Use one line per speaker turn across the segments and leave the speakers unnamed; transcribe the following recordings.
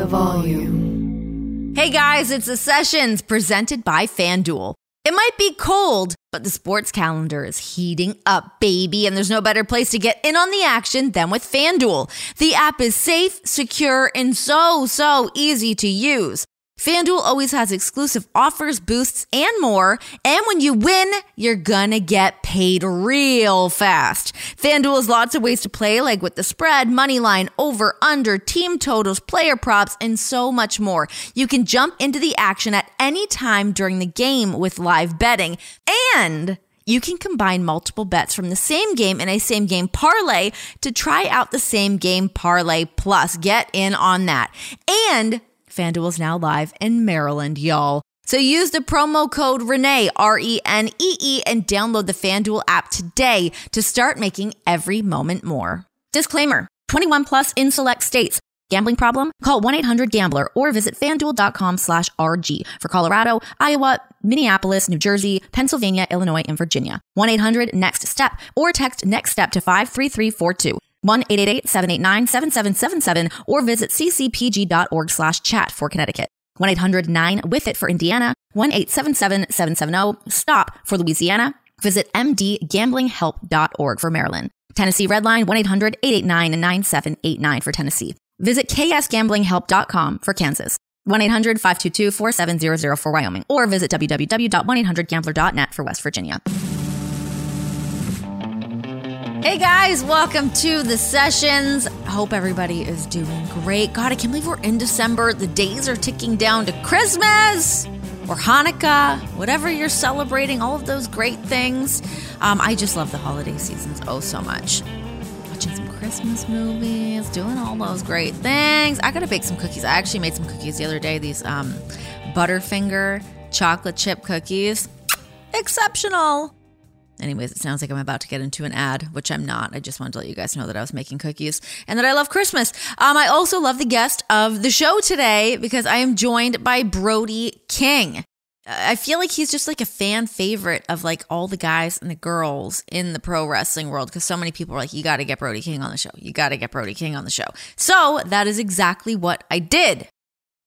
the volume.
Hey guys, it's the sessions presented by FanDuel. It might be cold, but the sports calendar is heating up, baby, and there's no better place to get in on the action than with FanDuel. The app is safe, secure, and so, so easy to use. FanDuel always has exclusive offers, boosts, and more. And when you win, you're gonna get paid real fast. FanDuel has lots of ways to play, like with the spread, money line, over, under, team totals, player props, and so much more. You can jump into the action at any time during the game with live betting. And you can combine multiple bets from the same game in a same game parlay to try out the same game parlay plus. Get in on that. And FanDuel is now live in Maryland, y'all. So use the promo code Renee, R E N E E, and download the FanDuel app today to start making every moment more. Disclaimer 21 plus in select states. Gambling problem? Call 1 800 Gambler or visit fanduel.com slash RG for Colorado, Iowa, Minneapolis, New Jersey, Pennsylvania, Illinois, and Virginia. 1 800 Next Step or text Next Step to 53342. 1-888-789-7777 or visit ccpg.org slash chat for Connecticut. 1-800-9-WITH-IT for Indiana. 1-877-770-STOP for Louisiana. Visit mdgamblinghelp.org for Maryland. Tennessee Redline 1-800-889-9789 for Tennessee. Visit ksgamblinghelp.com for Kansas. 1-800-522-4700 for Wyoming or visit www.1800gambler.net for West Virginia. Hey guys, welcome to the sessions. I hope everybody is doing great. God, I can't believe we're in December. The days are ticking down to Christmas or Hanukkah, whatever you're celebrating, all of those great things. Um, I just love the holiday seasons oh so much. Watching some Christmas movies, doing all those great things. I gotta bake some cookies. I actually made some cookies the other day, these um, Butterfinger chocolate chip cookies. Exceptional. Anyways, it sounds like I'm about to get into an ad, which I'm not. I just wanted to let you guys know that I was making cookies and that I love Christmas. Um, I also love the guest of the show today because I am joined by Brody King. I feel like he's just like a fan favorite of like all the guys and the girls in the pro wrestling world because so many people are like, you got to get Brody King on the show. You got to get Brody King on the show. So that is exactly what I did.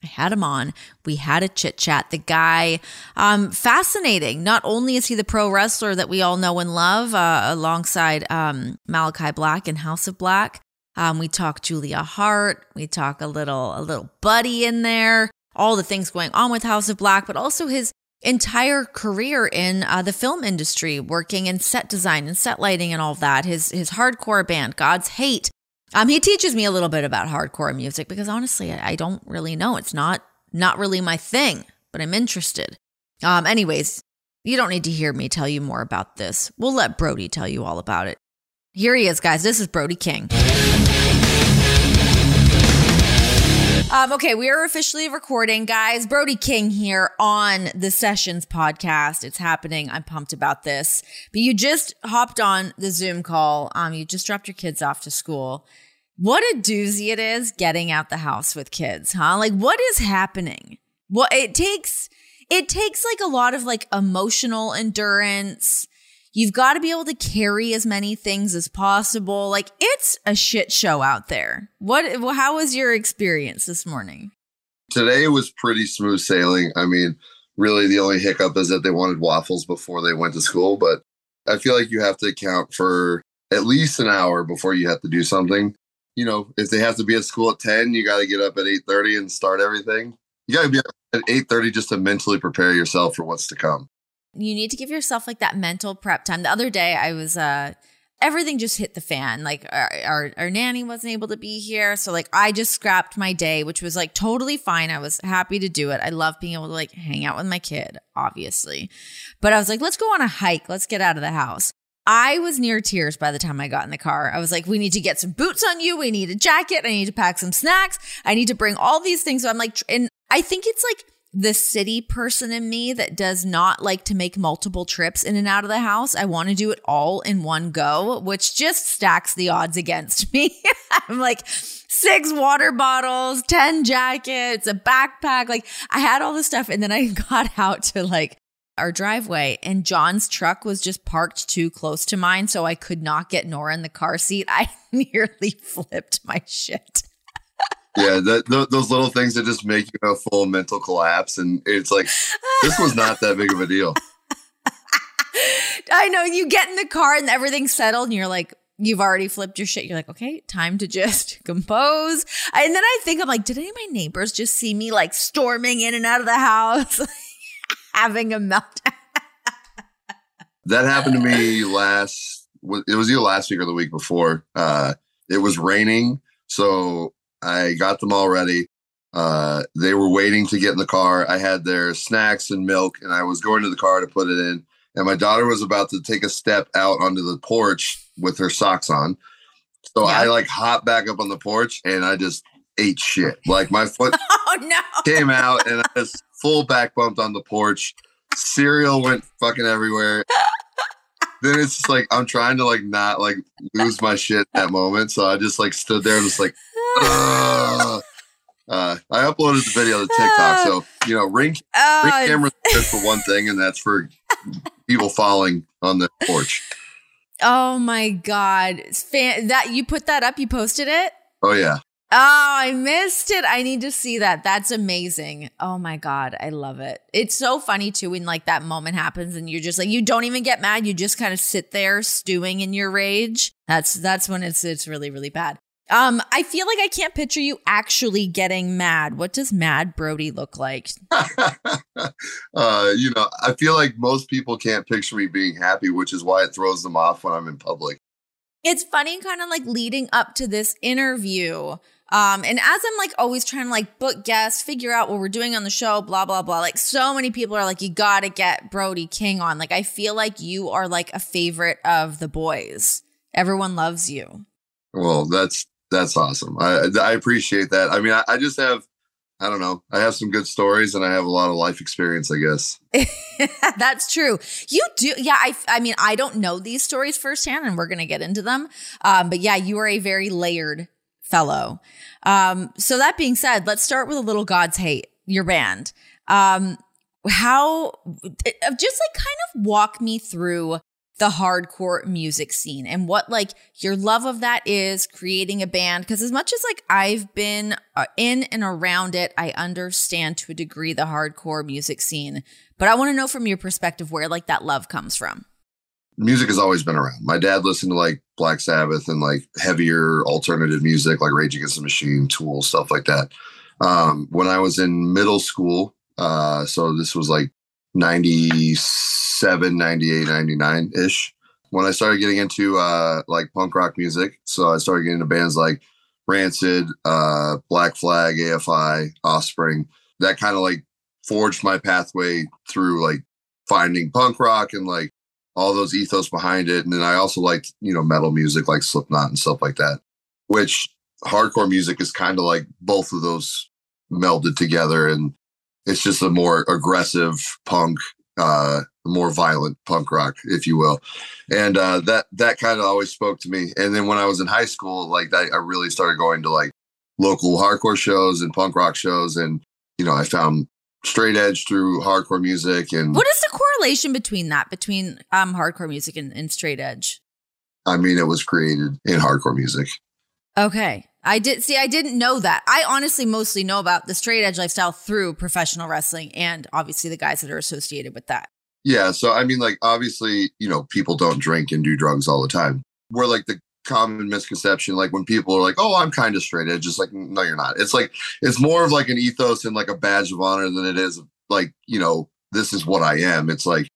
I had him on. We had a chit chat. The guy, um, fascinating. Not only is he the pro wrestler that we all know and love, uh, alongside um, Malachi Black and House of Black. Um, we talk Julia Hart. We talk a little, a little buddy in there. All the things going on with House of Black, but also his entire career in uh, the film industry, working in set design and set lighting and all that. His his hardcore band, God's Hate, um, he teaches me a little bit about hardcore music because honestly, I, I don't really know. It's not not really my thing, but I'm interested. Um, anyways, you don't need to hear me tell you more about this. We'll let Brody tell you all about it. Here he is, guys. This is Brody King. Um, okay, we are officially recording, guys. Brody King here on the Sessions podcast. It's happening. I'm pumped about this. But you just hopped on the Zoom call. Um, you just dropped your kids off to school. What a doozy it is getting out the house with kids, huh? Like, what is happening? What it takes, it takes like a lot of like emotional endurance. You've got to be able to carry as many things as possible. Like, it's a shit show out there. What, how was your experience this morning?
Today was pretty smooth sailing. I mean, really, the only hiccup is that they wanted waffles before they went to school, but I feel like you have to account for at least an hour before you have to do something you know, if they have to be at school at 10, you got to get up at 8:30 and start everything. You got to be at 8:30 just to mentally prepare yourself for what's to come.
You need to give yourself like that mental prep time. The other day I was uh everything just hit the fan. Like our, our, our nanny wasn't able to be here, so like I just scrapped my day, which was like totally fine. I was happy to do it. I love being able to like hang out with my kid, obviously. But I was like, let's go on a hike. Let's get out of the house. I was near tears by the time I got in the car. I was like, we need to get some boots on you. We need a jacket. I need to pack some snacks. I need to bring all these things. So I'm like, and I think it's like the city person in me that does not like to make multiple trips in and out of the house. I want to do it all in one go, which just stacks the odds against me. I'm like, six water bottles, 10 jackets, a backpack. Like I had all this stuff. And then I got out to like our driveway and Jon's truck was just parked too close to mine so I could not get Nora in the car seat. I nearly flipped my shit.
yeah, that, th- those little things that just make you a full mental collapse, and it's like this was not that big of a deal.
I know you get in the car and everything's settled, and you're like, you've already flipped your shit. You're like, okay, time to just compose. And then I think I'm like, did any of my neighbors just see me like storming in and out of the house, having a meltdown?
that happened to me last. It was either last week or the week before. Uh, it was raining, so I got them all ready. Uh, they were waiting to get in the car. I had their snacks and milk, and I was going to the car to put it in. And my daughter was about to take a step out onto the porch with her socks on. So yeah. I like hopped back up on the porch and I just ate shit. Like my foot
oh, no.
came out and I just full back bumped on the porch. Cereal went fucking everywhere. then it's just like I'm trying to like not like lose my shit that moment. So I just like stood there and was like, uh, I uploaded the video to TikTok. So you know, ring, uh, ring camera for one thing, and that's for people falling on the porch.
Oh my god! Fan- that you put that up? You posted it?
Oh yeah.
Oh, I missed it. I need to see that. That's amazing. Oh my God. I love it. It's so funny too when like that moment happens and you're just like, you don't even get mad. You just kind of sit there stewing in your rage. That's, that's when it's, it's really, really bad. Um, I feel like I can't picture you actually getting mad. What does mad Brody look like?
uh, you know, I feel like most people can't picture me being happy, which is why it throws them off when I'm in public.
It's funny, kind of like leading up to this interview. Um, and as I'm like always trying to like book guests, figure out what we're doing on the show, blah, blah, blah. Like so many people are like, you gotta get Brody King on. Like I feel like you are like a favorite of the boys. Everyone loves you.
Well, that's that's awesome. I I appreciate that. I mean, I, I, just have I don't know. I have some good stories and I have a lot of life experience, I guess.
that's true. You do. Yeah. I, I mean, I don't know these stories firsthand and we're going to get into them. Um, but yeah, you are a very layered fellow. Um, so that being said, let's start with a little God's hate, your band. Um, how, just like kind of walk me through the hardcore music scene and what like your love of that is creating a band because as much as like I've been uh, in and around it I understand to a degree the hardcore music scene but I want to know from your perspective where like that love comes from
music has always been around my dad listened to like Black Sabbath and like heavier alternative music like Rage Against the Machine Tool stuff like that um when I was in middle school uh so this was like 97, 98, 99 ish when I started getting into uh, like punk rock music. So I started getting into bands like Rancid, uh, Black Flag, AFI, Offspring. That kind of like forged my pathway through like finding punk rock and like all those ethos behind it. And then I also liked, you know, metal music like Slipknot and stuff like that, which hardcore music is kind of like both of those melded together. And it's just a more aggressive punk, uh, more violent punk rock, if you will. And uh, that that kind of always spoke to me. And then when I was in high school, like that, I really started going to like local hardcore shows and punk rock shows. And you know, I found straight edge through hardcore music. And
what is the correlation between that, between um, hardcore music and, and straight edge?
I mean, it was created in hardcore music.
Okay. I did see, I didn't know that. I honestly mostly know about the straight edge lifestyle through professional wrestling and obviously the guys that are associated with that.
Yeah. So, I mean, like, obviously, you know, people don't drink and do drugs all the time. We're like the common misconception, like when people are like, oh, I'm kind of straight edge, just like, no, you're not. It's like, it's more of like an ethos and like a badge of honor than it is like, you know, this is what I am. It's like,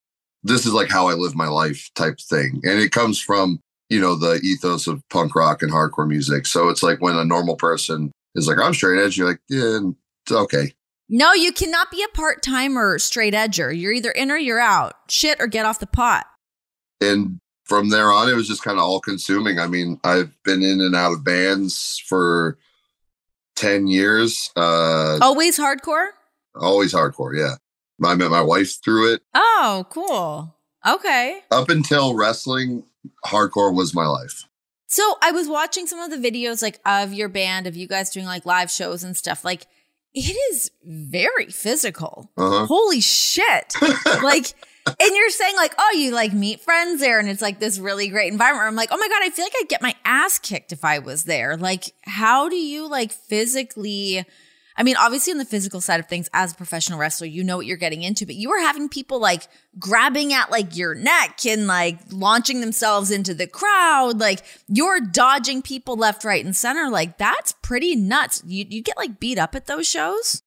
this is like how I live my life type thing. And it comes from you know, the ethos of punk rock and hardcore music. So it's like when a normal person is like, I'm straight edge, you're like, yeah, it's okay.
No, you cannot be a part timer straight edger. You're either in or you're out. Shit or get off the pot.
And from there on, it was just kind of all consuming. I mean, I've been in and out of bands for 10 years. Uh,
always hardcore?
Always hardcore, yeah. I met my wife through it.
Oh, cool. Okay.
Up until wrestling, hardcore was my life.
So I was watching some of the videos like of your band, of you guys doing like live shows and stuff. Like it is very physical. Uh-huh. Holy shit. like and you're saying like, oh, you like meet friends there, and it's like this really great environment. I'm like, oh my god, I feel like I'd get my ass kicked if I was there. Like, how do you like physically? I mean, obviously on the physical side of things, as a professional wrestler, you know what you're getting into, but you were having people like grabbing at like your neck and like launching themselves into the crowd. Like you're dodging people left, right, and center. Like that's pretty nuts. You you get like beat up at those shows.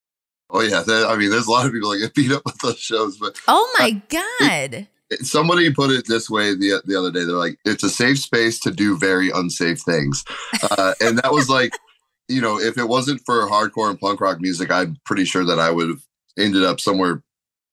Oh yeah, that, I mean, there's a lot of people that get beat up at those shows, but
oh my god.
It, somebody put it this way the the other day. They're like, "It's a safe space to do very unsafe things," uh, and that was like you know, if it wasn't for hardcore and punk rock music, I'm pretty sure that I would have ended up somewhere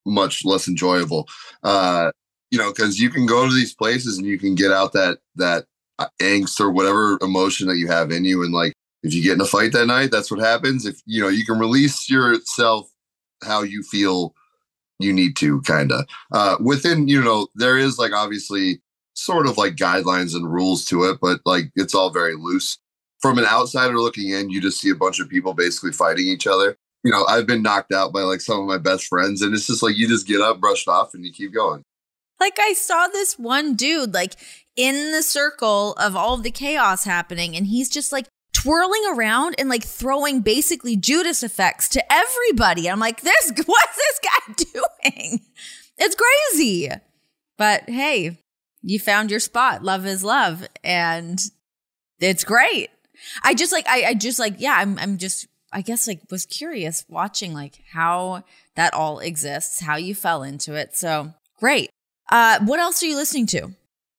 much less enjoyable. Uh, you know, because you can go to these places and you can get out that that uh, angst or whatever emotion that you have in you, and like if you get in a fight that night, that's what happens. If you know, you can release yourself how you feel you need to, kind of uh, within. You know, there is like obviously sort of like guidelines and rules to it, but like it's all very loose from an outsider looking in, you just see a bunch of people basically fighting each other. You know, I've been knocked out by like some of my best friends, and it's just like you just get up, brushed off, and you keep going.
Like I saw this one dude like in the circle of all of the chaos happening, and he's just like twirling around and like throwing basically Judas effects to everybody. I'm like, this what's this guy doing? It's crazy. But hey, you found your spot. Love is love. And it's great. I just like I, I just like yeah I'm I'm just I guess like was curious watching like how that all exists, how you fell into it. So great. Uh, what else are you listening to?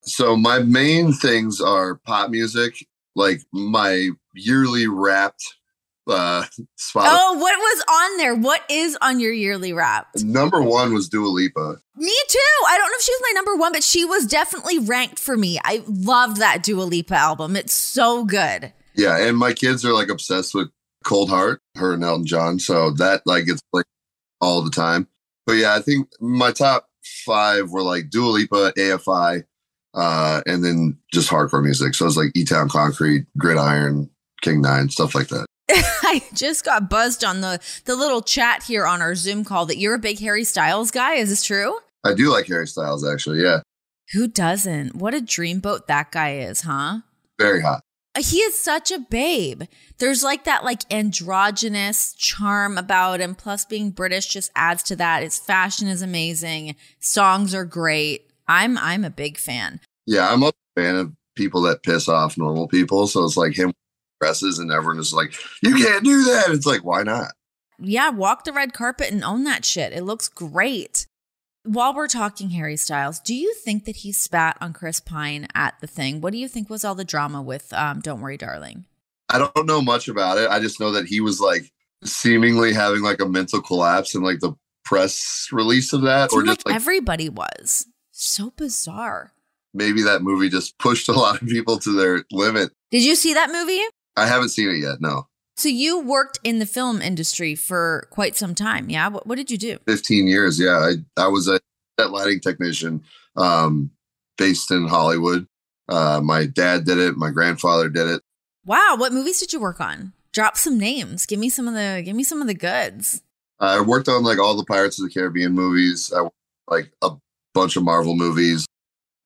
So my main things are pop music, like my yearly wrapped uh
Spotify. Oh, what was on there? What is on your yearly wrapped?
Number one was Dua Lipa.
Me too. I don't know if she was my number one, but she was definitely ranked for me. I loved that Dua Lipa album. It's so good.
Yeah, and my kids are like obsessed with Cold Heart, her and Elton John. So that like gets like all the time. But yeah, I think my top five were like Dua Lipa, AFI, uh, and then just hardcore music. So it was like E Town Concrete, Gridiron, King Nine, stuff like that.
I just got buzzed on the the little chat here on our Zoom call that you're a big Harry Styles guy. Is this true?
I do like Harry Styles actually. Yeah.
Who doesn't? What a dreamboat that guy is, huh?
Very hot.
He is such a babe. There's like that like androgynous charm about him. Plus being British just adds to that. His fashion is amazing. Songs are great. I'm I'm a big fan.
Yeah, I'm a fan of people that piss off normal people. So it's like him dresses and everyone is like, You can't do that. It's like, why not?
Yeah, walk the red carpet and own that shit. It looks great. While we're talking Harry Styles, do you think that he spat on Chris Pine at the thing? What do you think was all the drama with um, Don't Worry, Darling?
I don't know much about it. I just know that he was like seemingly having like a mental collapse and like the press release of that.
or just like, like everybody was. So bizarre.
Maybe that movie just pushed a lot of people to their limit.
Did you see that movie?
I haven't seen it yet. No.
So you worked in the film industry for quite some time, yeah? What, what did you do?
Fifteen years, yeah. I I was a set lighting technician, um, based in Hollywood. Uh, my dad did it. My grandfather did it.
Wow, what movies did you work on? Drop some names. Give me some of the. Give me some of the goods.
I worked on like all the Pirates of the Caribbean movies. I like a bunch of Marvel movies,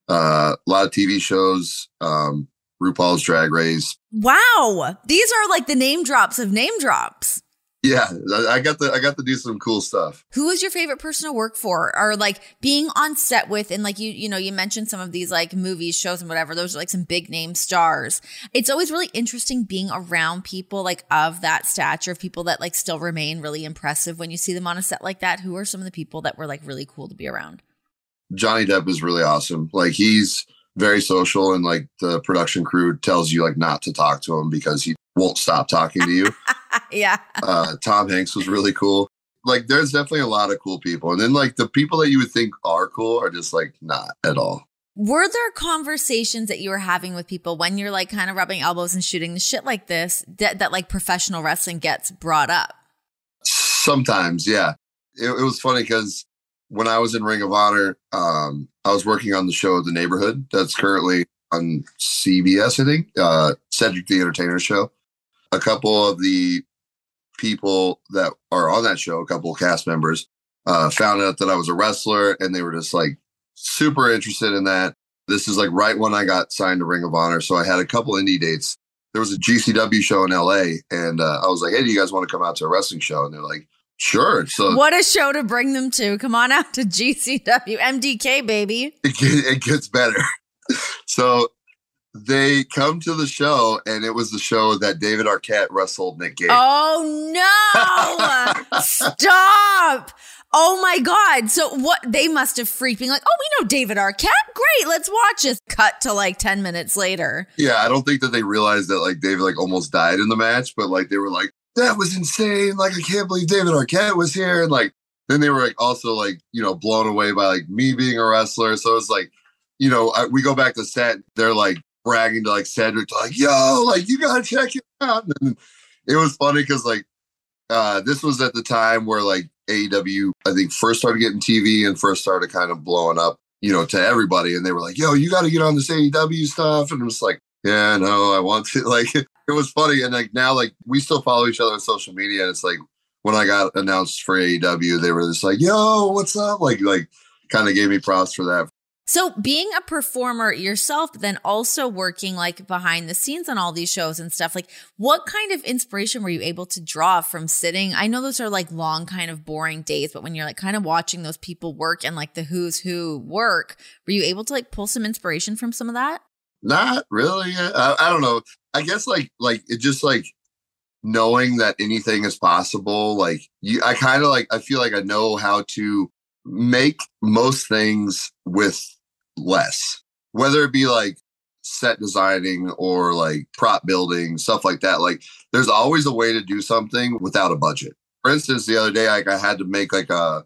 uh, a lot of TV shows. Um, RuPaul's Drag Race.
Wow, these are like the name drops of name drops.
Yeah, I got to I got to do some cool stuff.
Who was your favorite person to work for, or like being on set with? And like you, you know, you mentioned some of these like movies, shows, and whatever. Those are like some big name stars. It's always really interesting being around people like of that stature, of people that like still remain really impressive when you see them on a set like that. Who are some of the people that were like really cool to be around?
Johnny Depp is really awesome. Like he's very social and like the production crew tells you like not to talk to him because he won't stop talking to you.
yeah.
Uh, Tom Hanks was really cool. Like there's definitely a lot of cool people. And then like the people that you would think are cool are just like not at all.
Were there conversations that you were having with people when you're like kind of rubbing elbows and shooting the shit like this that, that like professional wrestling gets brought up?
Sometimes, yeah. It, it was funny because when I was in Ring of Honor, um, I was working on the show The Neighborhood that's currently on CBS, I think, uh, Cedric the Entertainer show. A couple of the people that are on that show, a couple of cast members, uh, found out that I was a wrestler, and they were just like super interested in that. This is like right when I got signed to Ring of Honor, so I had a couple indie dates. There was a GCW show in LA, and uh, I was like, "Hey, do you guys want to come out to a wrestling show?" And they're like, "Sure." So uh,
What a show to bring them to. Come on out to GCW MDK, baby.
it, get- it gets better. so they come to the show, and it was the show that David Arquette wrestled Nick Gage.
Oh no! Stop! Oh my god! So what? They must have freaked me like, oh, we know David Arquette. Great, let's watch this. Cut to like ten minutes later.
Yeah, I don't think that they realized that like David like almost died in the match, but like they were like, that was insane. Like I can't believe David Arquette was here. And like then they were like also like, you know, blown away by like me being a wrestler. So it's like, you know, I, we go back to set, they're like bragging to like Cedric, like, yo, like you gotta check it out. And it was funny because like uh this was at the time where like AEW, I think first started getting TV and first started kind of blowing up, you know, to everybody. And they were like, yo, you gotta get on this AEW stuff. And it was like, yeah, no, I want to. Like it was funny. And like now, like we still follow each other on social media. And it's like when I got announced for AEW, they were just like, yo, what's up? Like, like kind of gave me props for that.
So being a performer yourself, but then also working like behind the scenes on all these shows and stuff, like what kind of inspiration were you able to draw from sitting? I know those are like long, kind of boring days, but when you're like kind of watching those people work and like the who's who work, were you able to like pull some inspiration from some of that?
Not really. I, I don't know. I guess like like it just like knowing that anything is possible. Like you, I kind of like I feel like I know how to make most things with less, whether it be like set designing or like prop building stuff like that. Like there's always a way to do something without a budget. For instance, the other day like I had to make like a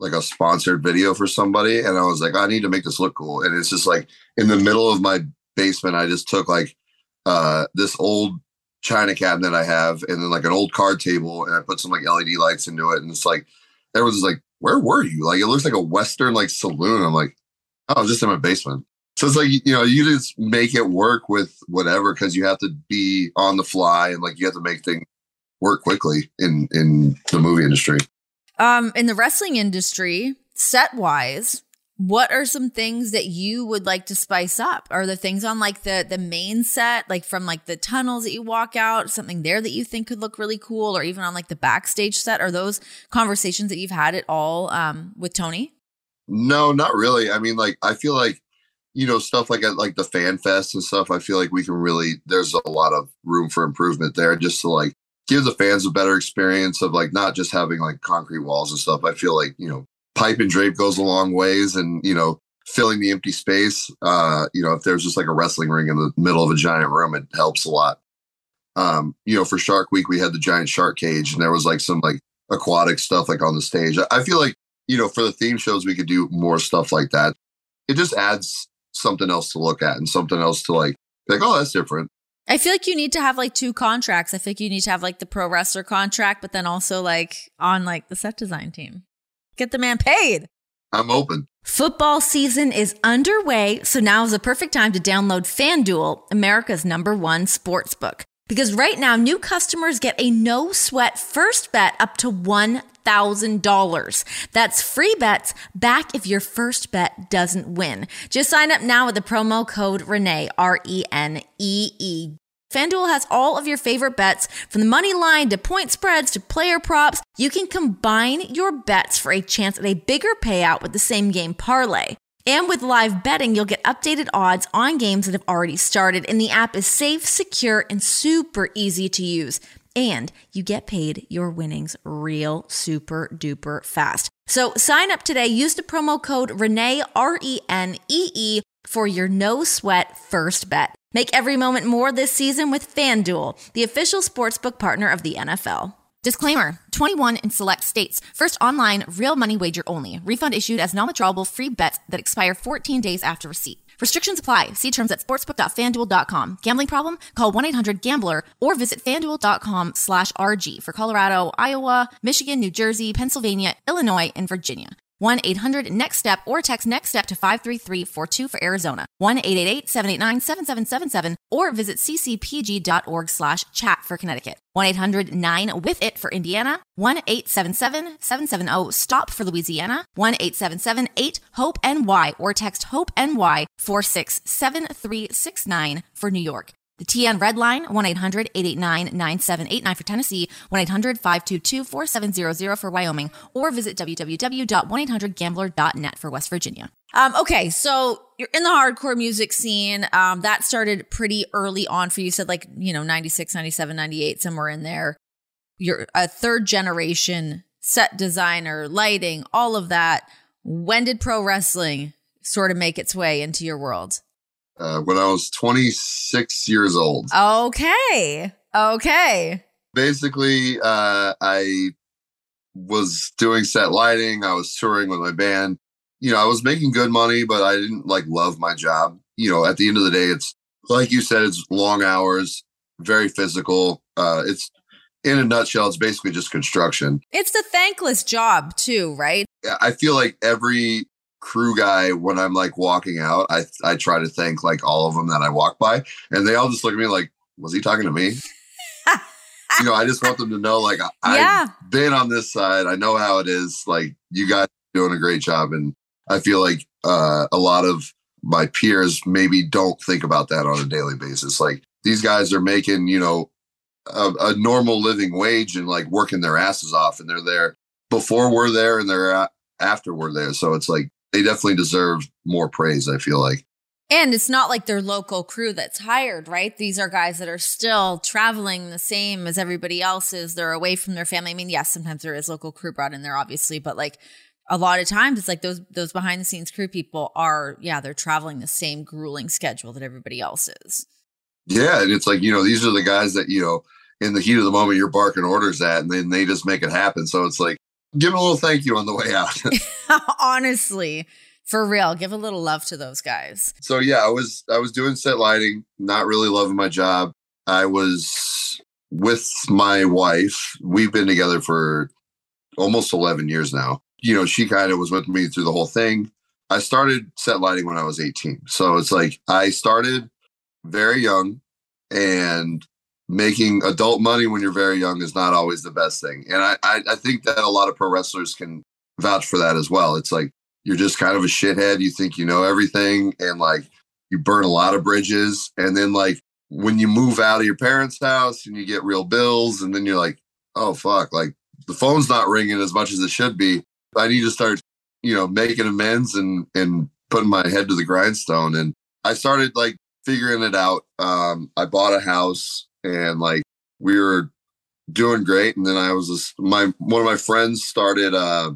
like a sponsored video for somebody and I was like I need to make this look cool and it's just like in the middle of my basement I just took like uh this old china cabinet I have and then like an old card table and I put some like LED lights into it and it's like everyone's like where were you? Like it looks like a western like saloon. I'm like oh I was just in my basement. So it's like you know you just make it work with whatever because you have to be on the fly and like you have to make things work quickly in in the movie industry.
Um, in the wrestling industry, set wise, what are some things that you would like to spice up? Are the things on like the the main set, like from like the tunnels that you walk out, something there that you think could look really cool, or even on like the backstage set? Are those conversations that you've had at all um, with Tony?
No, not really. I mean, like I feel like you know stuff like at like the fan fest and stuff. I feel like we can really there's a lot of room for improvement there, just to like give the fans a better experience of like not just having like concrete walls and stuff. I feel like you know pipe and drape goes a long ways, and you know filling the empty space. Uh, you know if there's just like a wrestling ring in the middle of a giant room, it helps a lot. Um, you know, for Shark Week, we had the giant shark cage, and there was like some like aquatic stuff like on the stage. I- feel like you know, for the theme shows, we could do more stuff like that. It just adds something else to look at and something else to like, like, oh, that's different.
I feel like you need to have like two contracts. I think you need to have like the pro wrestler contract, but then also like on like the set design team. Get the man paid.
I'm open.
Football season is underway, so now is the perfect time to download FanDuel, America's number one sports book. Because right now, new customers get a no sweat first bet up to $1,000. That's free bets back if your first bet doesn't win. Just sign up now with the promo code Renee, R E N E E. FanDuel has all of your favorite bets from the money line to point spreads to player props. You can combine your bets for a chance at a bigger payout with the same game parlay. And with live betting, you'll get updated odds on games that have already started. And the app is safe, secure, and super easy to use. And you get paid your winnings real super duper fast. So sign up today. Use the promo code Renee, R E N E E, for your no sweat first bet. Make every moment more this season with FanDuel, the official sportsbook partner of the NFL. Disclaimer 21 in select states. First online, real money wager only. Refund issued as non withdrawable free bets that expire 14 days after receipt. Restrictions apply. See terms at sportsbook.fanduel.com. Gambling problem? Call 1-800-GAMBLER or visit fanduel.com slash RG for Colorado, Iowa, Michigan, New Jersey, Pennsylvania, Illinois, and Virginia. 1 800 NEXT STEP or text NEXT STEP to 53342 for Arizona. 1 888 789 7777 or visit ccpg.org slash chat for Connecticut. 1 800 9 with it for Indiana. 1 877 770 STOP for Louisiana. 1 877 8 HOPE NY or text HOPE NY 467369 for New York. The TN Red Line, 1 800 889 9789 for Tennessee, 1 800 522 4700 for Wyoming, or visit www.1800gambler.net for West Virginia. Um, okay, so you're in the hardcore music scene. Um, that started pretty early on for you. you said like, you know, 96, 97, 98, somewhere in there. You're a third generation set designer, lighting, all of that. When did pro wrestling sort of make its way into your world?
Uh, when I was 26 years old.
Okay. Okay.
Basically, uh, I was doing set lighting. I was touring with my band. You know, I was making good money, but I didn't like love my job. You know, at the end of the day, it's like you said, it's long hours, very physical. Uh, it's in a nutshell, it's basically just construction.
It's a thankless job too, right?
I feel like every crew guy when I'm like walking out, I I try to thank like all of them that I walk by, and they all just look at me like, was he talking to me? you know, I just want them to know like I,
Yeah.
I've been on this side. I know how it is. Like you guys are doing a great job, and I feel like uh, a lot of my peers maybe don't think about that on a daily basis. Like these guys are making you know a, a normal living wage and like working their asses off, and they're there before we're there, and they're a- after we're there. So it's like they definitely deserve more praise. I feel like.
And it's not like their local crew that's hired, right? These are guys that are still traveling the same as everybody else is. They're away from their family. I mean, yes, sometimes there is local crew brought in there, obviously, but like a lot of times it's like those those behind the scenes crew people are, yeah, they're traveling the same grueling schedule that everybody else is.
Yeah, and it's like you know these are the guys that you know in the heat of the moment you're barking orders at, and then they just make it happen. So it's like give a little thank you on the way out.
Honestly, for real, give a little love to those guys.
so yeah, I was I was doing set lighting, not really loving my job. I was with my wife. We've been together for almost 11 years now. You know, she kind of was with me through the whole thing. I started set lighting when I was 18. So it's like I started very young and making adult money when you're very young is not always the best thing. And I, I, I think that a lot of pro wrestlers can vouch for that as well. It's like you're just kind of a shithead. You think you know everything and like you burn a lot of bridges. And then like when you move out of your parents' house and you get real bills, and then you're like, oh fuck, like the phone's not ringing as much as it should be. I need to start, you know, making amends and and putting my head to the grindstone. And I started like figuring it out. Um, I bought a house and like we were doing great. And then I was just, my one of my friends started uh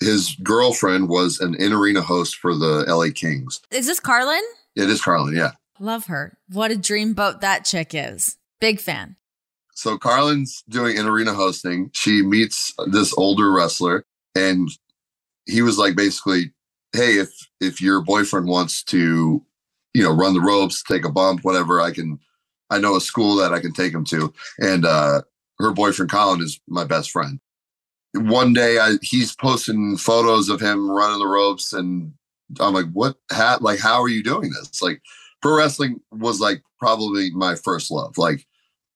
his girlfriend was an in arena host for the LA Kings.
Is this Carlin?
It is Carlin, yeah.
Love her. What a dreamboat that chick is. Big fan.
So Carlin's doing in arena hosting. She meets this older wrestler, and he was like, basically, "Hey, if if your boyfriend wants to, you know, run the ropes, take a bump, whatever, I can. I know a school that I can take him to." And uh, her boyfriend Colin is my best friend. One day, I, he's posting photos of him running the ropes, and I'm like, "What? How, like, how are you doing this?" Like, pro wrestling was like probably my first love. Like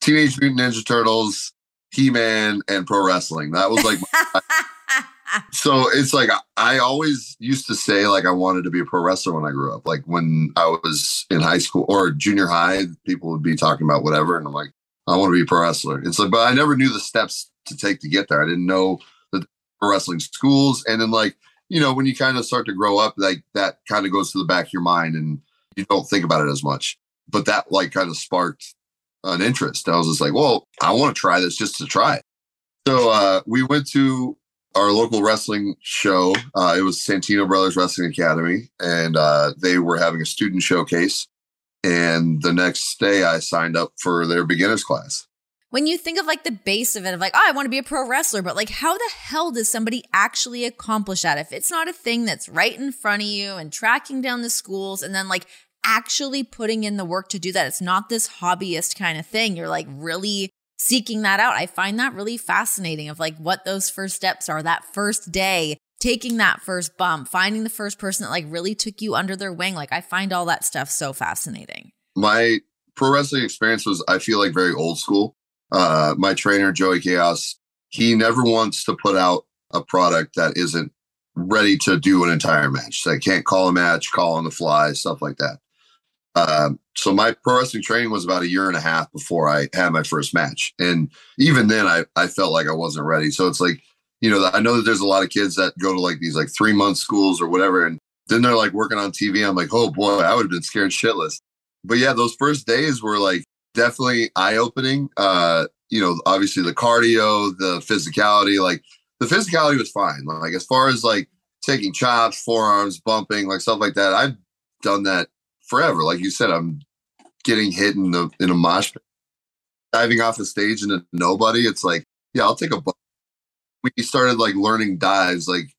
Teenage Mutant Ninja Turtles, He Man, and pro wrestling. That was like, so it's like I always used to say like I wanted to be a pro wrestler when I grew up. Like when I was in high school or junior high, people would be talking about whatever, and I'm like, I want to be a pro wrestler. It's like, but I never knew the steps to take to get there. I didn't know the wrestling schools, and then like you know when you kind of start to grow up, like that kind of goes to the back of your mind, and you don't think about it as much. But that like kind of sparked an interest. I was just like, well, I want to try this just to try it. So uh, we went to our local wrestling show. Uh, it was Santino Brothers Wrestling Academy, and uh, they were having a student showcase. And the next day, I signed up for their beginners class.
when you think of like the base of it of like oh i want to be a pro wrestler but like how the hell does somebody actually accomplish that if it's not a thing that's right in front of you and tracking down the schools and then like actually putting in the work to do that it's not this hobbyist kind of thing you're like really seeking that out i find that really fascinating of like what those first steps are that first day taking that first bump, finding the first person that like really took you under their wing. Like I find all that stuff so fascinating.
My pro wrestling experience was, I feel like, very old school. Uh, my trainer, Joey Chaos, he never wants to put out a product that isn't ready to do an entire match. So I can't call a match, call on the fly, stuff like that. Um, so my pro wrestling training was about a year and a half before I had my first match, and even then, I I felt like I wasn't ready. So it's like, you know, I know that there's a lot of kids that go to like these like three month schools or whatever, and then they're like working on TV. I'm like, oh boy, I would have been scared shitless. But yeah, those first days were like definitely eye opening. Uh, you know, obviously the cardio, the physicality, like the physicality was fine. Like as far as like taking chops, forearms, bumping, like stuff like that, I've done that forever. Like you said, I'm getting hit in the in a mosh pit, diving off the stage into nobody. It's like, yeah, I'll take a. Bump. We started like learning dives. Like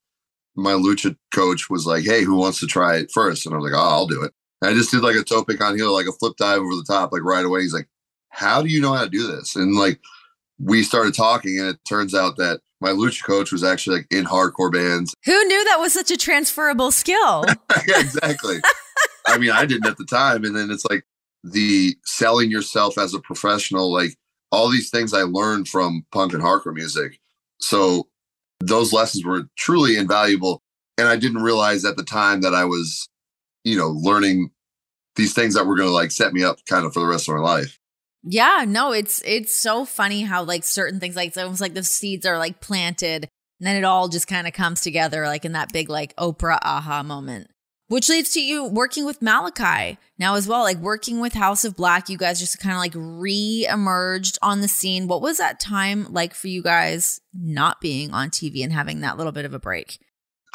my lucha coach was like, "Hey, who wants to try it first? And I was like, "Oh, I'll do it." And I just did like a tope con hilo, like a flip dive over the top, like right away. He's like, "How do you know how to do this?" And like we started talking, and it turns out that my lucha coach was actually like in hardcore bands.
Who knew that was such a transferable skill?
yeah, exactly. I mean, I didn't at the time. And then it's like the selling yourself as a professional, like all these things I learned from punk and hardcore music. So those lessons were truly invaluable. And I didn't realize at the time that I was, you know, learning these things that were going to like set me up kind of for the rest of my life.
Yeah, no, it's it's so funny how like certain things like it's almost like the seeds are like planted and then it all just kind of comes together like in that big like Oprah aha moment. Which leads to you working with Malachi now as well, like working with House of Black. You guys just kind of like re emerged on the scene. What was that time like for you guys not being on TV and having that little bit of a break?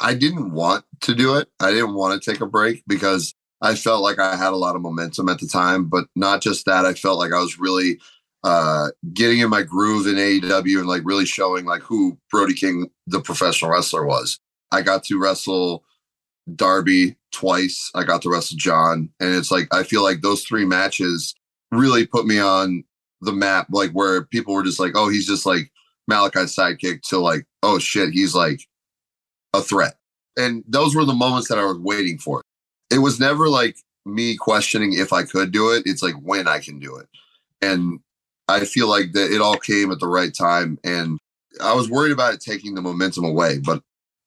I didn't want to do it. I didn't want to take a break because I felt like I had a lot of momentum at the time, but not just that. I felt like I was really uh, getting in my groove in AEW and like really showing like who Brody King, the professional wrestler, was. I got to wrestle Darby twice. I got to wrestle John, and it's like I feel like those three matches really put me on the map, like where people were just like, "Oh, he's just like Malachi's sidekick," to like, "Oh shit, he's like a threat." And those were the moments that I was waiting for it was never like me questioning if I could do it. It's like when I can do it. And I feel like that it all came at the right time. And I was worried about it taking the momentum away, but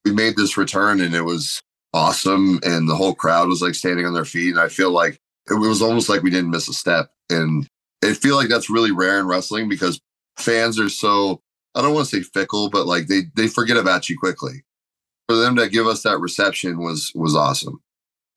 we made this return and it was awesome. And the whole crowd was like standing on their feet. And I feel like it was almost like we didn't miss a step. And I feel like that's really rare in wrestling because fans are so, I don't want to say fickle, but like they, they forget about you quickly. For them to give us that reception was, was awesome.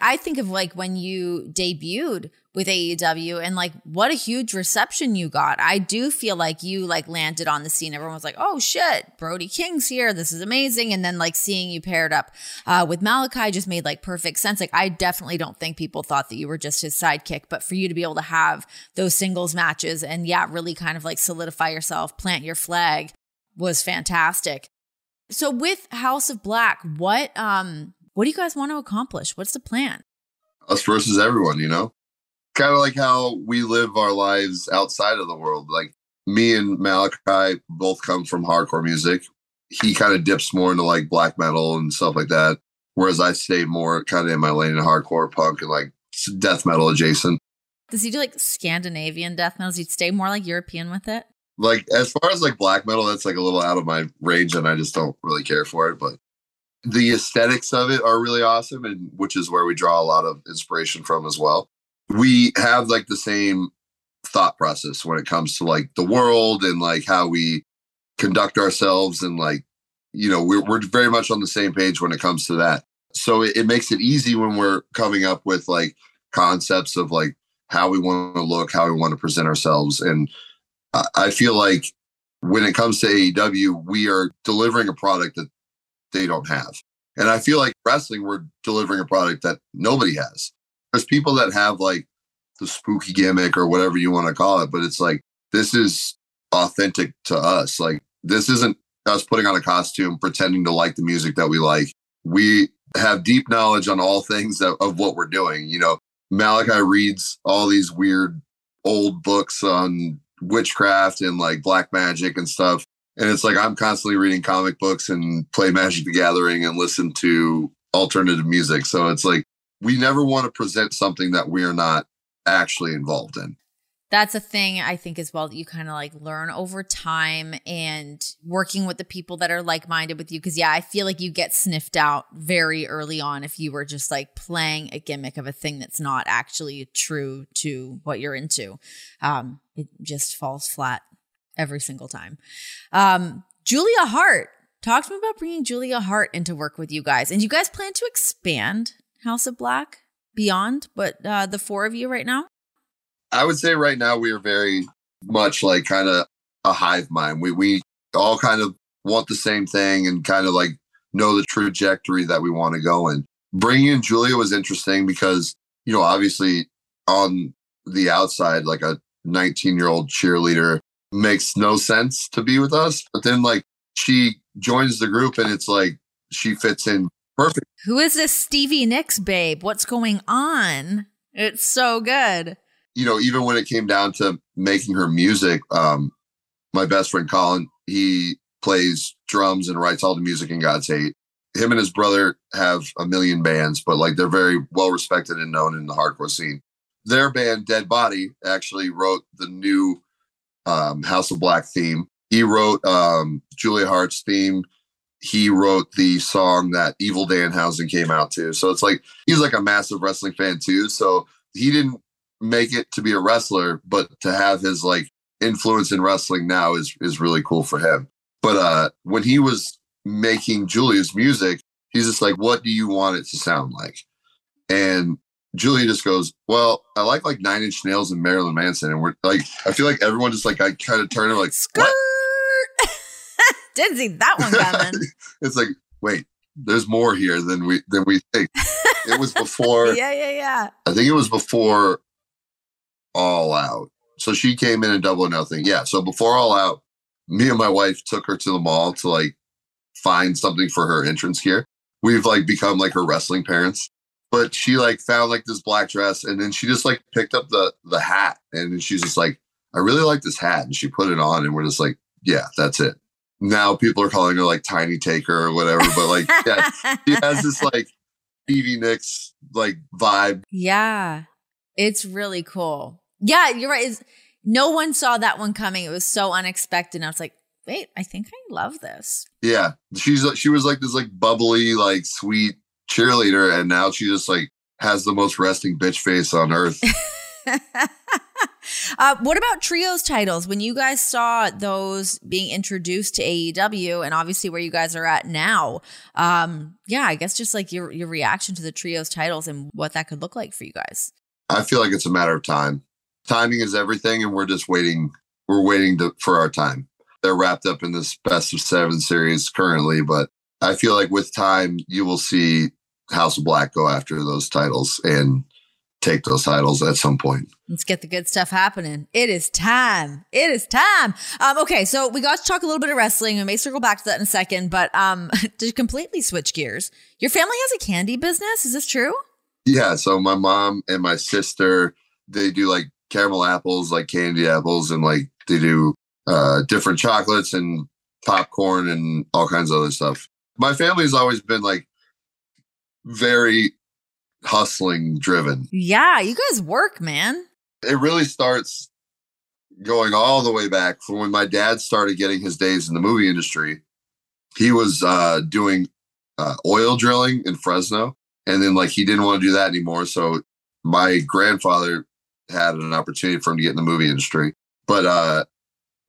I think of like when you debuted with AEW and like what a huge reception you got. I do feel like you like landed on the scene. Everyone was like, "Oh shit, Brody King's here. This is amazing." And then like seeing you paired up uh, with Malachi just made like perfect sense. Like I definitely don't think people thought that you were just his sidekick, but for you to be able to have those singles matches and yeah, really kind of like solidify yourself, plant your flag was fantastic. So with House of Black, what um what do you guys want to accomplish? What's the plan?
Us versus everyone, you know? Kind of like how we live our lives outside of the world. Like me and Malachi both come from hardcore music. He kind of dips more into like black metal and stuff like that. Whereas I stay more kind of in my lane in hardcore punk and like death metal adjacent.
Does he do like Scandinavian death metal? Does he stay more like European with it?
Like as far as like black metal, that's like a little out of my range and I just don't really care for it. But the aesthetics of it are really awesome and which is where we draw a lot of inspiration from as well. We have like the same thought process when it comes to like the world and like how we conduct ourselves and like you know we're, we're very much on the same page when it comes to that. So it, it makes it easy when we're coming up with like concepts of like how we want to look how we want to present ourselves and I, I feel like when it comes to AEW, we are delivering a product that they don't have. And I feel like wrestling, we're delivering a product that nobody has. There's people that have like the spooky gimmick or whatever you want to call it, but it's like, this is authentic to us. Like, this isn't us putting on a costume, pretending to like the music that we like. We have deep knowledge on all things that, of what we're doing. You know, Malachi reads all these weird old books on witchcraft and like black magic and stuff And it's like I'm constantly reading comic books and play Magic the Gathering and listen to alternative music. So it's like we never want to present something that we are not actually involved in
that's a thing I think as well that you kind of like learn over time and working with the people that are like minded with you. Cause yeah, I feel like you get sniffed out very early on if you were just like playing a gimmick of a thing that's not actually true to what you're into. Um, it just falls flat every single time. Um, Julia Hart, talk to me about bringing Julia Hart into work with you guys. And you guys plan to expand House of Black beyond but uh, the four of you right now?
I would say right now we are very much like kind of a hive mind. We we all kind of want the same thing and kind of like know the trajectory that we want to go in. Bringing in Julia was interesting because you know obviously on the outside like a 19 year old cheerleader makes no sense to be with us, but then like she joins the group and it's like she fits in perfect.
Who is this Stevie Nicks babe? What's going on? It's so good
you know, even when it came down to making her music, um, my best friend Colin, he plays drums and writes all the music in God's Hate. Him and his brother have a million bands, but like they're very well respected and known in the hardcore scene. Their band, Dead Body, actually wrote the new um, House of Black theme. He wrote um, Julia Hart's theme. He wrote the song that Evil Danhausen came out to. So it's like he's like a massive wrestling fan too. So he didn't make it to be a wrestler, but to have his like influence in wrestling now is is really cool for him. But uh when he was making Julia's music, he's just like, what do you want it to sound like? And Julia just goes, Well, I like like Nine Inch Nails and Marilyn Manson. And we're like, I feel like everyone just like I kind of turned like
Skirt. Didn't see that one coming.
it's like, wait, there's more here than we than we think. It was before
Yeah, yeah, yeah.
I think it was before all Out. So she came in and double nothing. Yeah. So before All Out, me and my wife took her to the mall to like find something for her entrance gear. We've like become like her wrestling parents. But she like found like this black dress and then she just like picked up the the hat and she's just like, I really like this hat. And she put it on and we're just like, yeah, that's it. Now people are calling her like Tiny Taker or whatever. But like, yeah, she has this like Stevie Nicks like vibe.
Yeah. It's really cool. Yeah, you're right. Is no one saw that one coming. It was so unexpected. I was like, wait, I think I love this.
Yeah. She's she was like this like bubbly, like sweet cheerleader, and now she just like has the most resting bitch face on earth.
uh, what about trios titles? When you guys saw those being introduced to AEW, and obviously where you guys are at now, um, yeah, I guess just like your your reaction to the trios titles and what that could look like for you guys.
I feel like it's a matter of time timing is everything, and we're just waiting. We're waiting to, for our time. They're wrapped up in this best of seven series currently, but I feel like with time, you will see House of Black go after those titles and take those titles at some point.
Let's get the good stuff happening. It is time. It is time. Um, okay, so we got to talk a little bit of wrestling. We may circle back to that in a second, but um, to completely switch gears, your family has a candy business. Is this true?
Yeah. So my mom and my sister, they do like caramel apples, like candy apples, and like they do uh, different chocolates and popcorn and all kinds of other stuff. My family's always been like very hustling driven.
Yeah, you guys work, man.
It really starts going all the way back from when my dad started getting his days in the movie industry. He was uh, doing uh, oil drilling in Fresno. And then, like, he didn't want to do that anymore. So, my grandfather had an opportunity for him to get in the movie industry. But uh,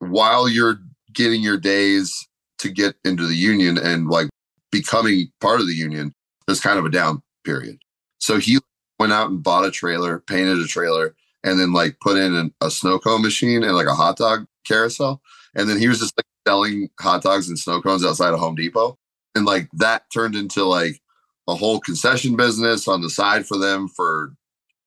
while you're getting your days to get into the union and like becoming part of the union, there's kind of a down period. So he went out and bought a trailer, painted a trailer, and then like put in an, a snow cone machine and like a hot dog carousel. And then he was just like selling hot dogs and snow cones outside of Home Depot. And like that turned into like a whole concession business on the side for them for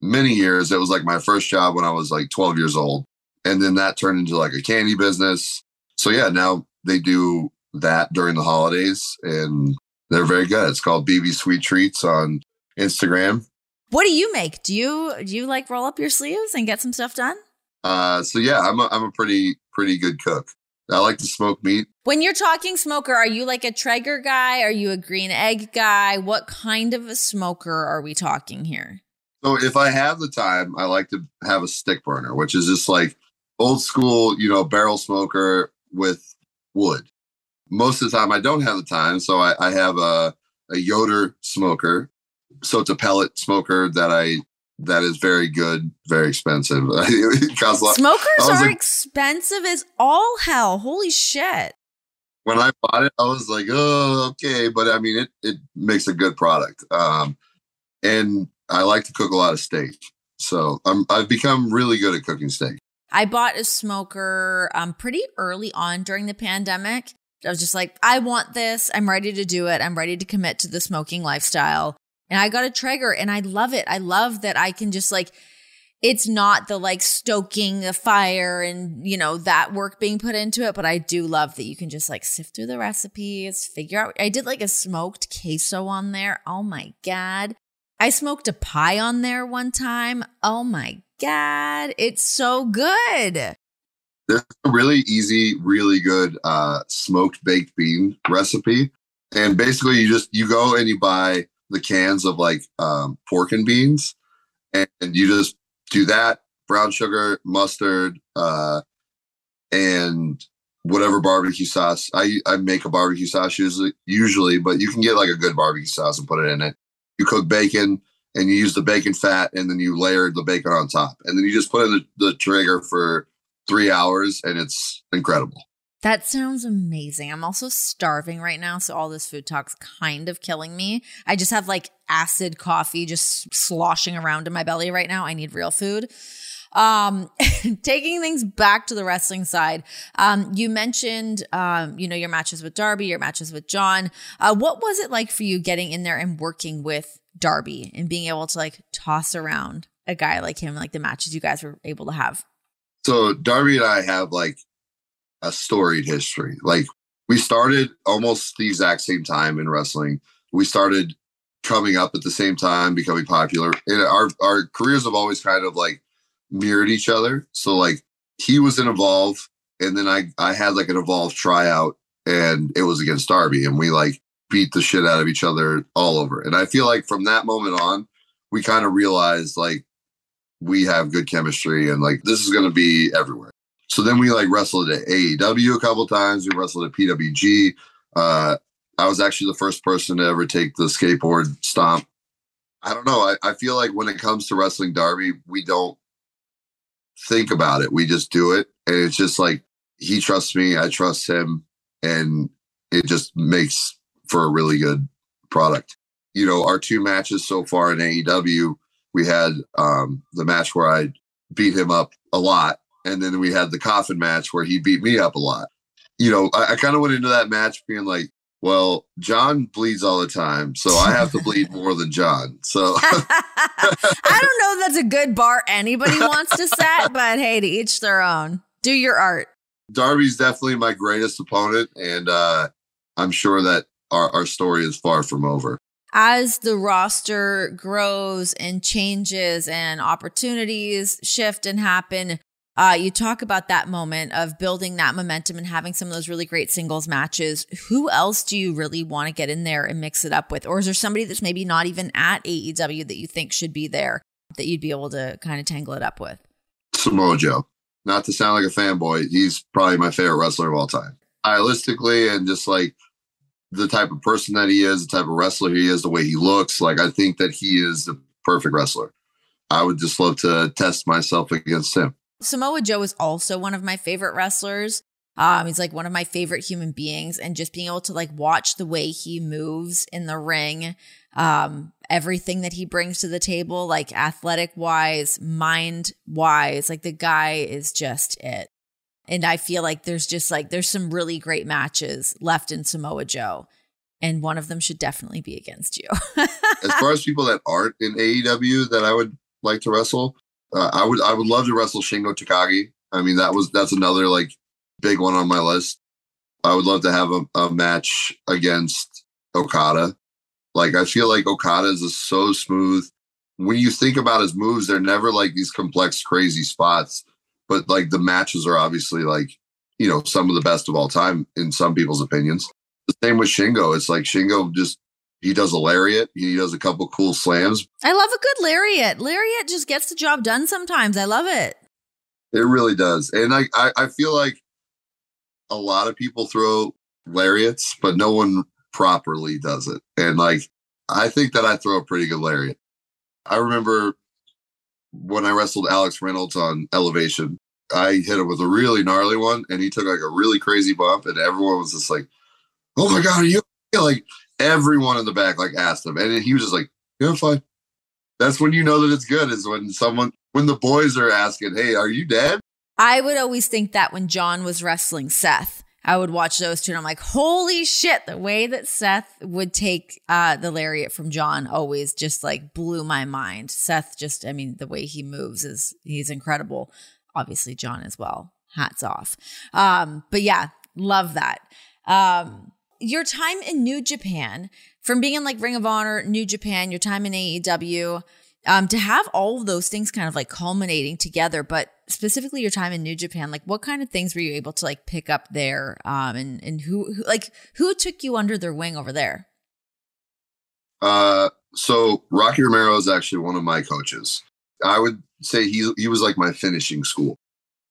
many years. It was like my first job when I was like 12 years old. And then that turned into like a candy business. So yeah, now they do that during the holidays and they're very good. It's called BB Sweet Treats on Instagram.
What do you make? Do you do you like roll up your sleeves and get some stuff done?
Uh so yeah, I'm a I'm a pretty pretty good cook. I like to smoke meat.
When you're talking smoker, are you like a Traeger guy? Are you a green egg guy? What kind of a smoker are we talking here?
So if I have the time, I like to have a stick burner, which is just like old school, you know, barrel smoker with wood. Most of the time, I don't have the time, so I, I have a a Yoder smoker. So it's a pellet smoker that I that is very good, very expensive.
Smokers are like, expensive as all hell. Holy shit.
When I bought it, I was like, oh, okay. But I mean, it, it makes a good product. Um, and I like to cook a lot of steak. So I'm, I've become really good at cooking steak.
I bought a smoker um, pretty early on during the pandemic. I was just like, I want this. I'm ready to do it. I'm ready to commit to the smoking lifestyle. And I got a Traeger and I love it. I love that I can just like, it's not the like stoking the fire and, you know, that work being put into it. But I do love that you can just like sift through the recipes, figure out. I did like a smoked queso on there. Oh my God. I smoked a pie on there one time. Oh my God. It's so good.
There's a really easy, really good uh, smoked baked bean recipe. And basically you just, you go and you buy the cans of like um, pork and beans, and, you just do that brown sugar, mustard, uh, and whatever barbecue sauce. I I make a barbecue sauce usually, usually, but you can get like a good barbecue sauce and put it in it. You cook bacon and you use the bacon fat, and then you layer the bacon on top, and then you just put in the, the Traeger for three hours, and it's incredible.
That sounds amazing. I'm also starving right now, so all this food talk's kind of killing me. I just have like acid coffee just sloshing around in my belly right now. I need real food. Um, taking things back to the wrestling side, um, you mentioned, um, you know, your matches with Darby, your matches with Jon. Uh, what was it like for you getting in there and working with Darby and being able to like toss around a guy like him, like the matches you guys were able to have?
So Darby and I have like a storied history. Like we started almost the exact same time in wrestling. We started coming up at the same time, becoming popular. And our our careers have always kind of like mirrored each other. So like he was in Evolve, and then I I had like an Evolve tryout, and it was against Darby, and we like beat the shit out of each other all over. And I feel like from that moment on, we kind of realized like we have good chemistry, and like this is going to be everywhere. So then we like wrestled at AEW a couple times. We wrestled at PWG. Uh, I was actually the first person to ever take the skateboard stomp. I don't know. I, I feel like when it comes to wrestling Darby, we don't think about it. We just do it. And it's just like he trusts me, I trust him, and it just makes for a really good product. You know, our two matches so far in AEW, we had um, the match where I beat him up a lot and then we had the coffin match where he beat me up a lot. You know, I, I kind of went into that match being like, well, Jon bleeds all the time, so I have to bleed more than Jon. So
I don't know if that's a good bar anybody wants to set, but hey, to each their own. Do your art.
Darby's definitely my greatest opponent, and uh, I'm sure that our, our story is far from over.
As the roster grows and changes and opportunities shift and happen, uh, you talk about that moment of building that momentum and having some of those really great singles matches. Who else do you really want to get in there and mix it up with? Or is there somebody that's maybe not even at AEW that you think should be there that you'd be able to kind of tangle it up with?
Samoa Joe. Not to sound like a fanboy, he's probably my favorite wrestler of all time. Stylistically and just like the type of person that he is, the type of wrestler he is, the way he looks, like I think that he is the perfect wrestler. I would just love to test myself against him.
Samoa Joe is also one of my favorite wrestlers. Um, he's like one of my favorite human beings, and just being able to like watch the way he moves in the ring, um, everything that he brings to the table, like athletic wise, mind wise, like the guy is just it. And I feel like there's just like there's some really great matches left in Samoa Joe, and one of them should definitely be against you.
as far as people that aren't in AEW that I would like to wrestle, uh, I would I would love to wrestle Shingo Takagi. I mean, that was that's another like big one on my list. I would love to have a, a match against Okada. Like I feel like Okada is so smooth. When you think about his moves, they're never like these complex, crazy spots. But like the matches are obviously like you know, some of the best of all time in some people's opinions. The same with Shingo. It's like Shingo just he does a lariat. He does a couple cool slams.
I love a good lariat. Lariat just gets the job done sometimes. I love it.
It really does. And I, I, I feel like a lot of people throw lariats, but no one properly does it. And like I think that I throw a pretty good lariat. I remember when I wrestled Alex Reynolds on Elevation, I hit him with a really gnarly one, and he took like a really crazy bump, and everyone was just like, "Oh my god, are you like?" Everyone in the back like asked him, and he was just like, "Yeah, I'm fine." That's when you know that it's good. Is when someone when the boys are asking, "Hey, are you dead?"
I would always think that when Jon was wrestling Seth, I would watch those two and I'm like, holy shit, the way that Seth would take uh, the lariat from Jon always just like blew my mind. Seth just, I mean, the way he moves is, he's incredible. Obviously, Jon as well. Hats off. Um, but yeah, love that. Um, your time in New Japan, from being in like Ring of Honor, New Japan, your time in AEW, um, to have all of those things kind of like culminating together, but specifically your time in New Japan, like what kind of things were you able to like pick up there? Um, and, and who, who like who took you under their wing over there?
Uh, so Rocky Romero is actually one of my coaches. I would say he, he was like my finishing school.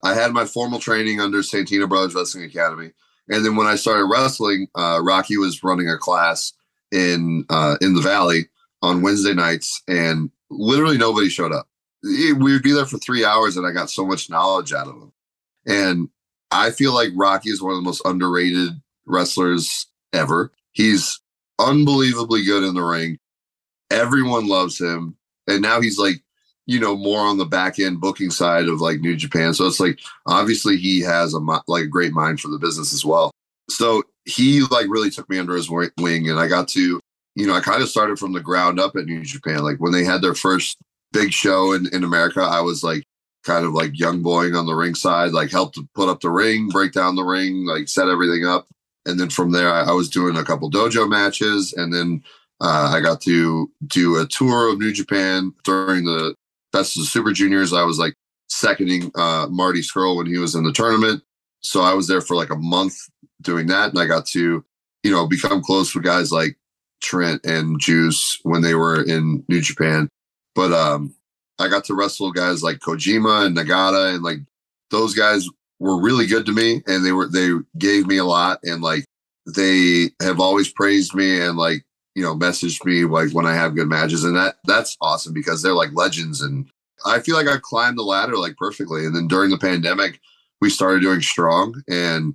I had my formal training under Santino Brothers Wrestling Academy. And then when I started wrestling, uh, Rocky was running a class in, uh, in the Valley on Wednesday nights and literally nobody showed up. We would be there for three hours, and I got so much knowledge out of him. And I feel like Rocky is one of the most underrated wrestlers ever. He's unbelievably good in the ring. Everyone loves him. And now he's like, you know, more on the back end booking side of like New Japan. So it's like, obviously he has a like a great mind for the business as well. So he like really took me under his wing and I got to you know, I kind of started from the ground up at New Japan. Like when they had their first big show in, in America, I was like kind of like young boying on the ring side, like helped to put up the ring, break down the ring, like set everything up. And then from there, I, I was doing a couple dojo matches. And then uh, I got to do a tour of New Japan during the Best of the Super Juniors. I was like seconding uh, Marty Scurll when he was in the tournament. So I was there for like a month doing that. And I got to, you know, become close with guys like Trent and Juice when they were in New Japan. But um, I got to wrestle guys like Kojima and Nagata, and like those guys were really good to me, and they were they gave me a lot, and like they have always praised me and like you know messaged me like when I have good matches, and that that's awesome because they're like legends, and I feel like I climbed the ladder like perfectly. And then during the pandemic, we started doing strong, and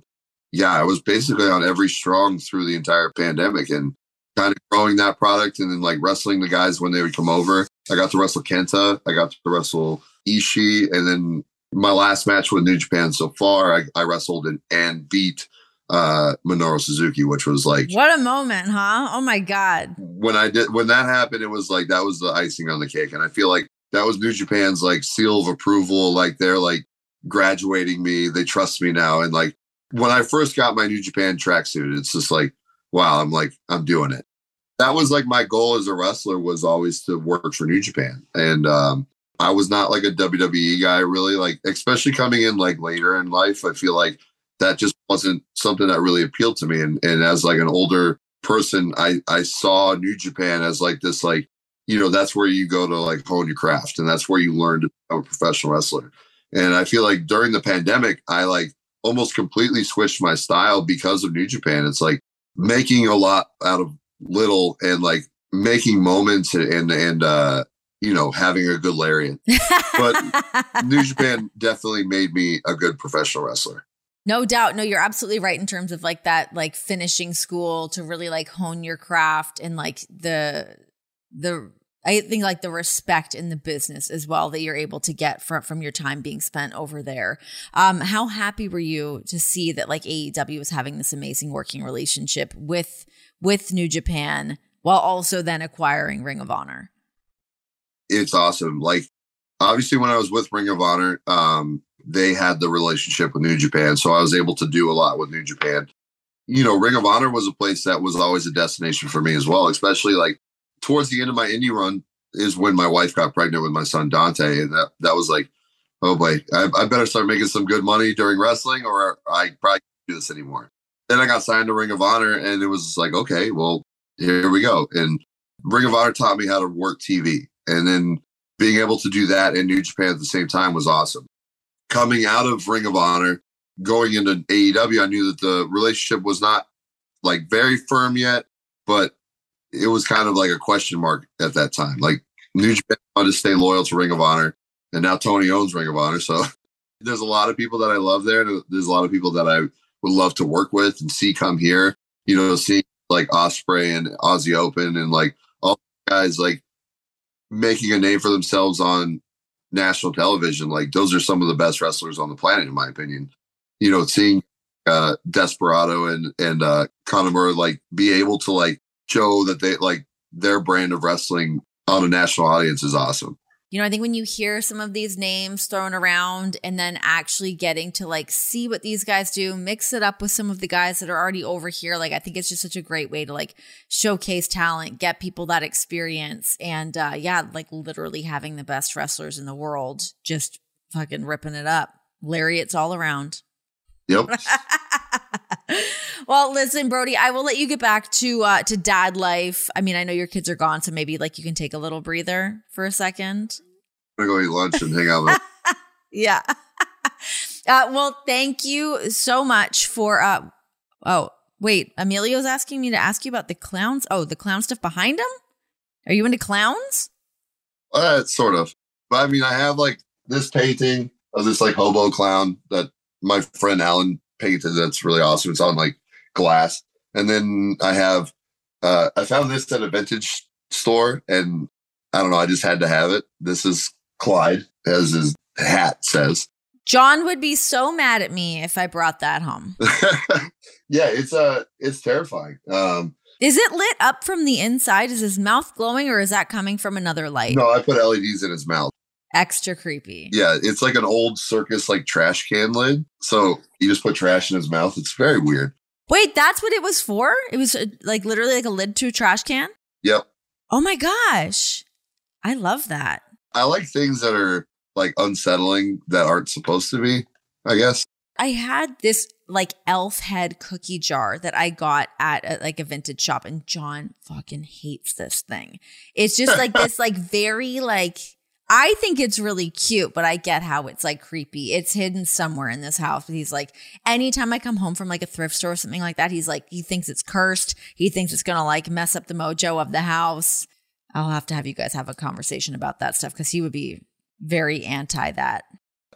yeah, I was basically on every strong through the entire pandemic, and kind of growing that product and then like wrestling the guys when they would come over. I got to wrestle Kenta. I got to wrestle Ishii. And then my last match with New Japan so far, I, I wrestled and, and beat uh Minoru Suzuki, which was like
what a moment, huh? Oh my god.
When I did when that happened, it was like that was the icing on the cake. And I feel like that was New Japan's like seal of approval. Like they're like graduating me. They trust me now. And like when I first got my New Japan tracksuit, it's just like wow, I'm like, I'm doing it. That was like my goal as a wrestler was always to work for New Japan. And um, I was not like a WWE guy really, like, especially coming in like later in life. I feel like that just wasn't something that really appealed to me. And, and as like an older person, I, I saw New Japan as like this, like, you know, that's where you go to like hone your craft and that's where you learn to become a professional wrestler. And I feel like during the pandemic, I like almost completely switched my style because of New Japan. It's like making a lot out of little and like making moments and and uh you know having a good lariat. But new japan definitely made me a good professional wrestler.
No doubt. No you're absolutely right in terms of like that like finishing school to really like hone your craft and like the the I think like the respect in the business as well that you're able to get from from your time being spent over there. Um, how happy were you to see that like AEW was having this amazing working relationship with with New Japan while also then acquiring Ring of Honor?
It's awesome. Like obviously when I was with Ring of Honor, um, they had the relationship with New Japan, so I was able to do a lot with New Japan. You know, Ring of Honor was a place that was always a destination for me as well, especially like towards the end of my indie run is when my wife got pregnant with my son Dante, and that that was like, oh boy, I, I better start making some good money during wrestling, or I probably can't do this anymore. Then I got signed to Ring of Honor, and it was like, okay, well, here we go. And Ring of Honor taught me how to work TV, and then being able to do that in New Japan at the same time was awesome. Coming out of Ring of Honor, going into AEW, I knew that the relationship was not like very firm yet, but it was kind of like a question mark at that time. Like New Japan wanted to stay loyal to Ring of Honor, and now Tony owns Ring of Honor. So there's a lot of people that I love there. And there's a lot of people that I would love to work with and see come here. You know, seeing like Ospreay and Aussie Open and like all guys like making a name for themselves on national television. Like those are some of the best wrestlers on the planet, in my opinion. You know, seeing uh Desperado and and uh Conor like be able to like show that they like their brand of wrestling on a national audience is awesome.
You know, I think when you hear some of these names thrown around and then actually getting to like see what these guys do, mix it up with some of the guys that are already over here, like I think it's just such a great way to like showcase talent, get people that experience, and uh yeah, like literally having the best wrestlers in the world, just fucking ripping it up. Lariats all around.
Yep.
well, listen, Brody, I will let you get back to uh to dad life. I mean, I know your kids are gone, so maybe like you can take a little breather for a second.
I'm gonna go eat lunch and hang out with
Yeah. uh well, thank you so much for uh oh, wait, Emilio's asking me to ask you about the clowns. Oh, the clown stuff behind him? Are you into clowns?
Uh, sort of. But I mean, I have like this painting of this like hobo clown that my friend Alan That's really awesome. It's on like glass. And then I have, uh, I found this at a vintage store and I don't know. I just had to have it. This is Clyde, as his hat says.
Jon would be so mad at me if I brought that home.
yeah, it's uh it's terrifying. Um
Is it lit up from the inside? Is his mouth glowing or is that coming from another light?
no, I put LEDs in his mouth.
Extra creepy.
Yeah, it's like an old circus like trash can lid. So you just put trash in his mouth. It's very weird.
Wait, that's what it was for? It was uh, like literally like a lid to a trash can?
Yep.
Oh my gosh. I love that.
I like things that are like unsettling that aren't supposed to be, I guess.
I had this like elf head cookie jar that I got at a, like a vintage shop and Jon fucking hates this thing. It's just like this like very like I think it's really cute, but I get how it's like creepy. It's hidden somewhere in this house. But he's like, anytime I come home from like a thrift store or something like that, he's like, he thinks it's cursed. He thinks it's gonna like mess up the mojo of the house. I'll have to have you guys have a conversation about that stuff because he would be very anti that.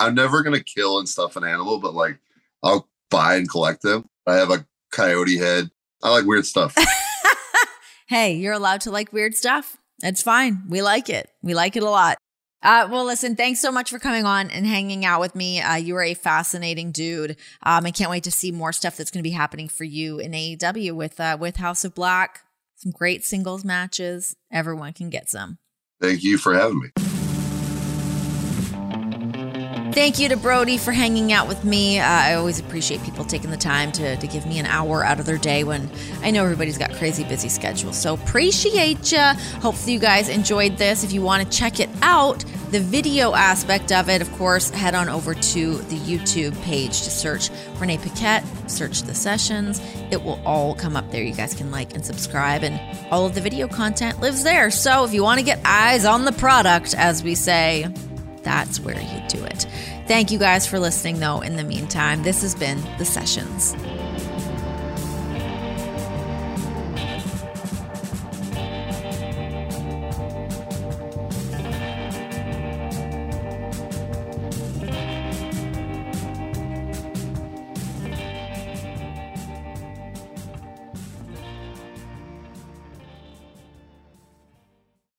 I'm never gonna kill and stuff an animal, but like I'll buy and collect them. I have a coyote head. I like weird stuff.
hey, you're allowed to like weird stuff. It's fine. We like it. We like it a lot. Uh, well, listen, thanks so much for coming on and hanging out with me. Uh, you are a fascinating dude. Um, I can't wait to see more stuff that's going to be happening for you in AEW with uh, with House of Black. Some great singles matches. Everyone can get some.
Thank you for having me.
Thank you to Brody for hanging out with me. Uh, I always appreciate people taking the time to, to give me an hour out of their day when I know everybody's got crazy busy schedules. So appreciate you. Hopefully you guys enjoyed this. If you want to check it out, the video aspect of it, of course, head on over to the YouTube page to search Renee Paquette, search the sessions. It will all come up there. You guys can like and subscribe, and all of the video content lives there. So if you want to get eyes on the product, as we say, that's where you do it. Thank you guys for listening, though. In the meantime, this has been The Sessions.